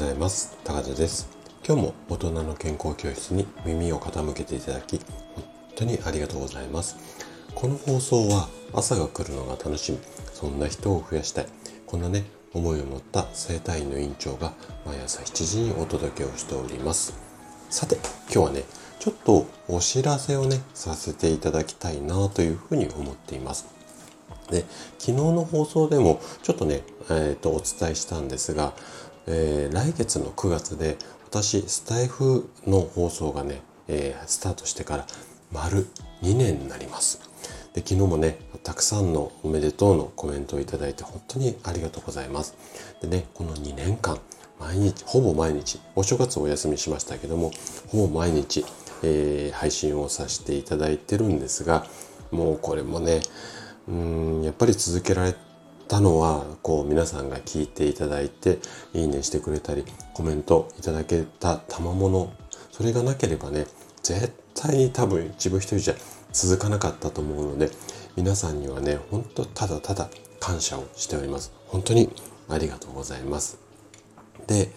ございます。高田です。今日も大人の健康教室に耳を傾けていただき本当にありがとうございます。この放送は朝が来るのが楽しみ。そんな人を増やしたい。こんなね思いを持った生体院の院長が毎朝7時にお届けをしております。さて今日はねちょっとお知らせをねさせていただきたいなというふうに思っています。で昨日の放送でもちょっとね、えーと、お伝えしたんですが、えー、来月の9月で私スタイフの放送がね、えー、スタートしてから丸2年になります。で昨日もねたくさんのおめでとうのコメントをいいて本当にありがとうございます。でねこの2年間毎日ほぼ毎日お正月お休みしましたけどもほぼ毎日、えー、配信をさせていただいてるんですがもうこれもねうんやっぱり続けられたのはこう皆さんが聞いていただいていいねしてくれたりコメントいただけた賜物。それがなければね絶対に多分自分一人じゃ続かなかったと思うので皆さんにはねほんとただただ感謝をしております。本当にありがとうございます。で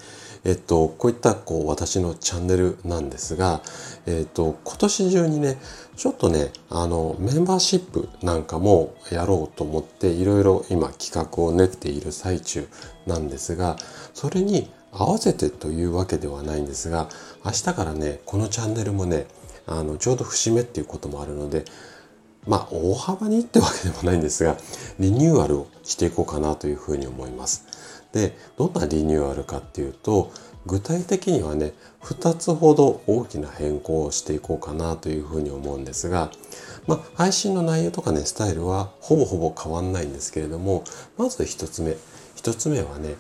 えっと、こういったこう私のチャンネルなんですが、えっと、今年中にね、ちょっとね、あの、メンバーシップなんかもやろうと思って、いろいろ今企画を練っている最中なんですが、それに合わせてというわけではないんですが、明日からね、このチャンネルもね、あの、ちょうど節目っていうこともあるので、まあ、大幅にってわけでもないんですが、リニューアルをしていこうかなというふうに思います。でどんなリニューアルかっていうと具体的にはね2つほど大きな変更をしていこうかなというふうに思うんですが、まあ、配信の内容とかねスタイルはほぼほぼ変わんないんですけれどもまず1つ目1つ目はね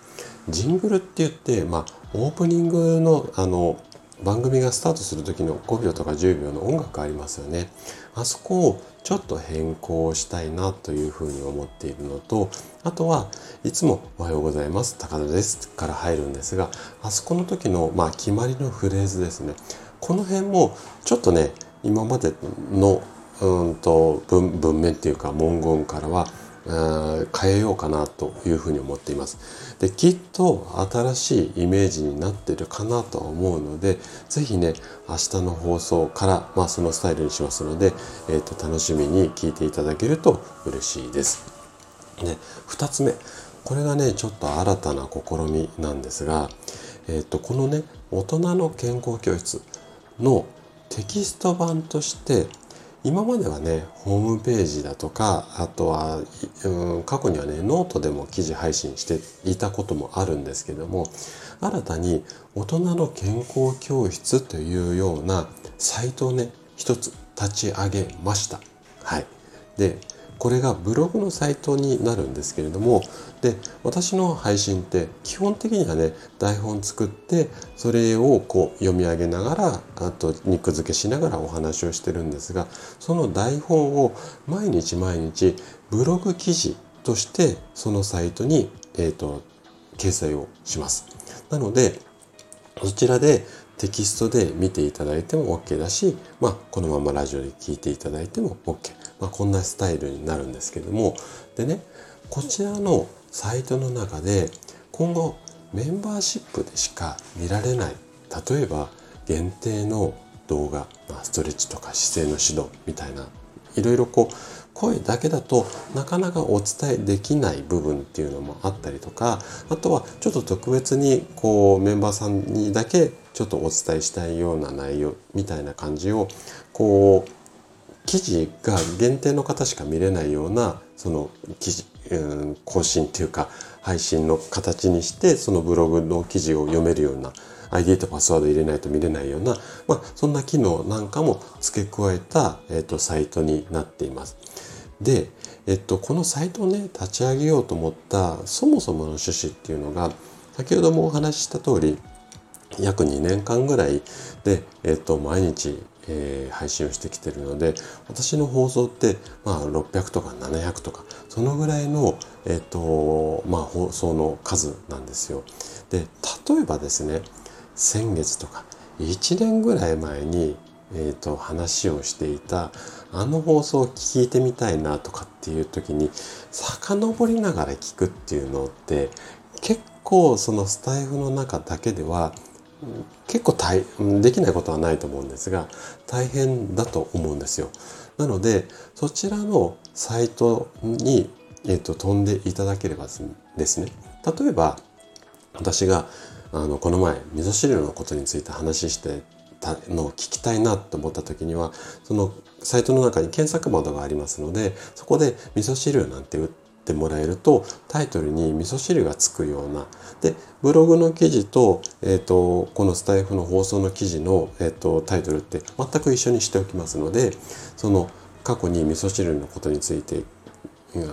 ジングルって言って、まあ、オープニングのあの番組がスタートする時の5秒とか10秒の音楽ありますよね。あそこをちょっと変更したいなというふうに思っているのと、あとはいつもおはようございます、高田ですから入るんですが、あそこの時のまあ決まりのフレーズですね。この辺もちょっとね、今までのうんと文文面っていうか文言からは変えようかなというふうに思っています。できっと新しいイメージになってるかなとは思うので是非ね明日の放送から、まあ、そのスタイルにしますので、えーと、楽しみに聞いていただけると嬉しいです。で2つ目これがねちょっと新たな試みなんですが、えーとこのね大人の健康教室のテキスト版として今まではねホームページだとかあとは、うん、過去にはねノートでも記事配信していたこともあるんですけども新たに大人の健康教室というようなサイトをね一つ立ち上げました。はい、でこれがブログのサイトになるんですけれどもで私の配信って基本的にはね台本作ってそれをこう読み上げながらあと肉付けしながらお話をしてるんですがその台本を毎日毎日ブログ記事としてそのサイトに、えーと、掲載をします。なのでそちらでテキストで見ていただいても OK だし、まあ、このままラジオで聞いていただいても OK。まあ、こんなスタイルになるんですけどもでねこちらのサイトの中で今後メンバーシップでしか見られない例えば限定の動画、まあ、ストレッチとか姿勢の指導みたいないろいろこう声だけだとなかなかお伝えできない部分っていうのもあったりとかあとはちょっと特別にこうメンバーさんにだけちょっとお伝えしたいような内容みたいな感じをこう記事が限定の方しか見れないようなその記事、うん、更新っていうか配信の形にしてそのブログの記事を読めるような ID とパスワード入れないと見れないような、まあ、そんな機能なんかも付け加えた、えっと、サイトになっています。で、えっと、このサイトをね立ち上げようと思ったそもそもの趣旨っていうのが先ほどもお話しした通り約2年間ぐらいで、えっと、毎日えー、配信をしてきてるので私の放送って、まあ、600とか700とかそのぐらいの、えーとまあ、放送の数なんですよ。で例えばですね先月とか1年ぐらい前に、えーと、話をしていたあの放送を聞いてみたいなとかっていう時に遡りながら聞くっていうのって結構そのスタイフの中だけでは結構大できないことはないと思うんですが大変だと思うんですよ。なのでそちらのサイトに、えーと、飛んでいただければですね例えば私があのこの前味噌汁のことについて話してたのを聞きたいなと思った時にはそのサイトの中に検索窓がありますのでそこで味噌汁なんて打ってもらえるとタイトルに味噌汁がつくような。でブログの記事と,、えーと、このスタイフの放送の記事の、えーと、タイトルって全く一緒にしておきますのでその過去に味噌汁のことについて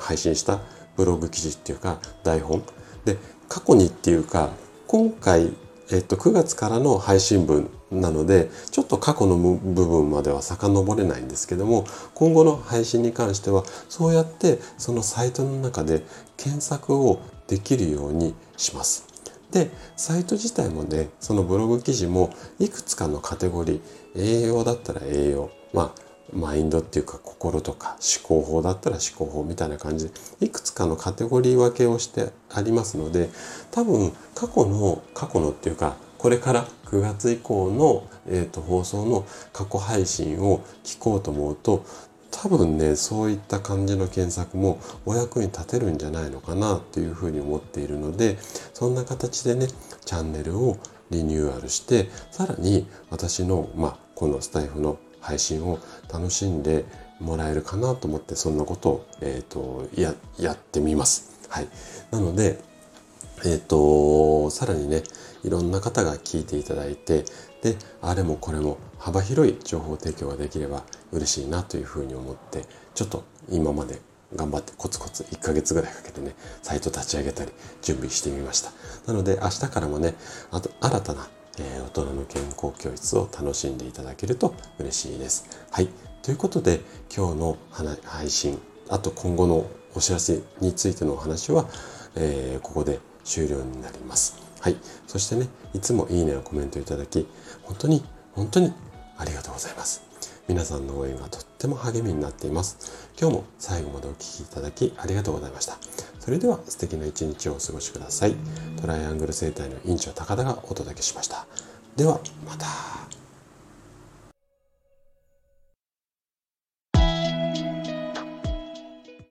配信したブログ記事っていうか台本。で過去にっていうか今回、えっと、9月からの配信分なのでちょっと過去の部分までは遡れないんですけども今後の配信に関してはそうやってそのサイトの中で検索をできるようにします。でサイト自体もねそのブログ記事もいくつかのカテゴリー栄養だったら栄養まあマインドっていうか心とか思考法だったら思考法みたいな感じでいくつかのカテゴリー分けをしてありますので多分過去の過去のっていうかこれから9月以降の、えーと、放送の過去配信を聞こうと思うと多分ねそういった感じの検索もお役に立てるんじゃないのかなというふうに思っているのでそんな形でねチャンネルをリニューアルしてさらに私の、まあ、このスタイフの配信を楽しんでもらえるかなと思ってそんなことを、えーと、ややってみます。はい、なので、えーと、さらにねいろんな方が聞いていただいてであれもこれも幅広い情報提供ができれば嬉しいなというふうに思ってちょっと今まで頑張ってコツコツ1ヶ月ぐらいかけてねサイト立ち上げたり準備してみましたなので明日からもねあと新たなえー、大人の健康教室を楽しんでいただけると嬉しいです。はい。ということで、今日の配信、あと今後のお知らせについてのお話は、えー、ここで終了になります。はい。そしてね、いつもいいねをコメントいただき、本当に、本当にありがとうございます。皆さんの応援がとっても励みになっています。今日も最後までお聴きいただきありがとうございました。それでは素敵な一日をお過ごしください。トライアングル生態の院長高田がお届けしました。ではまた。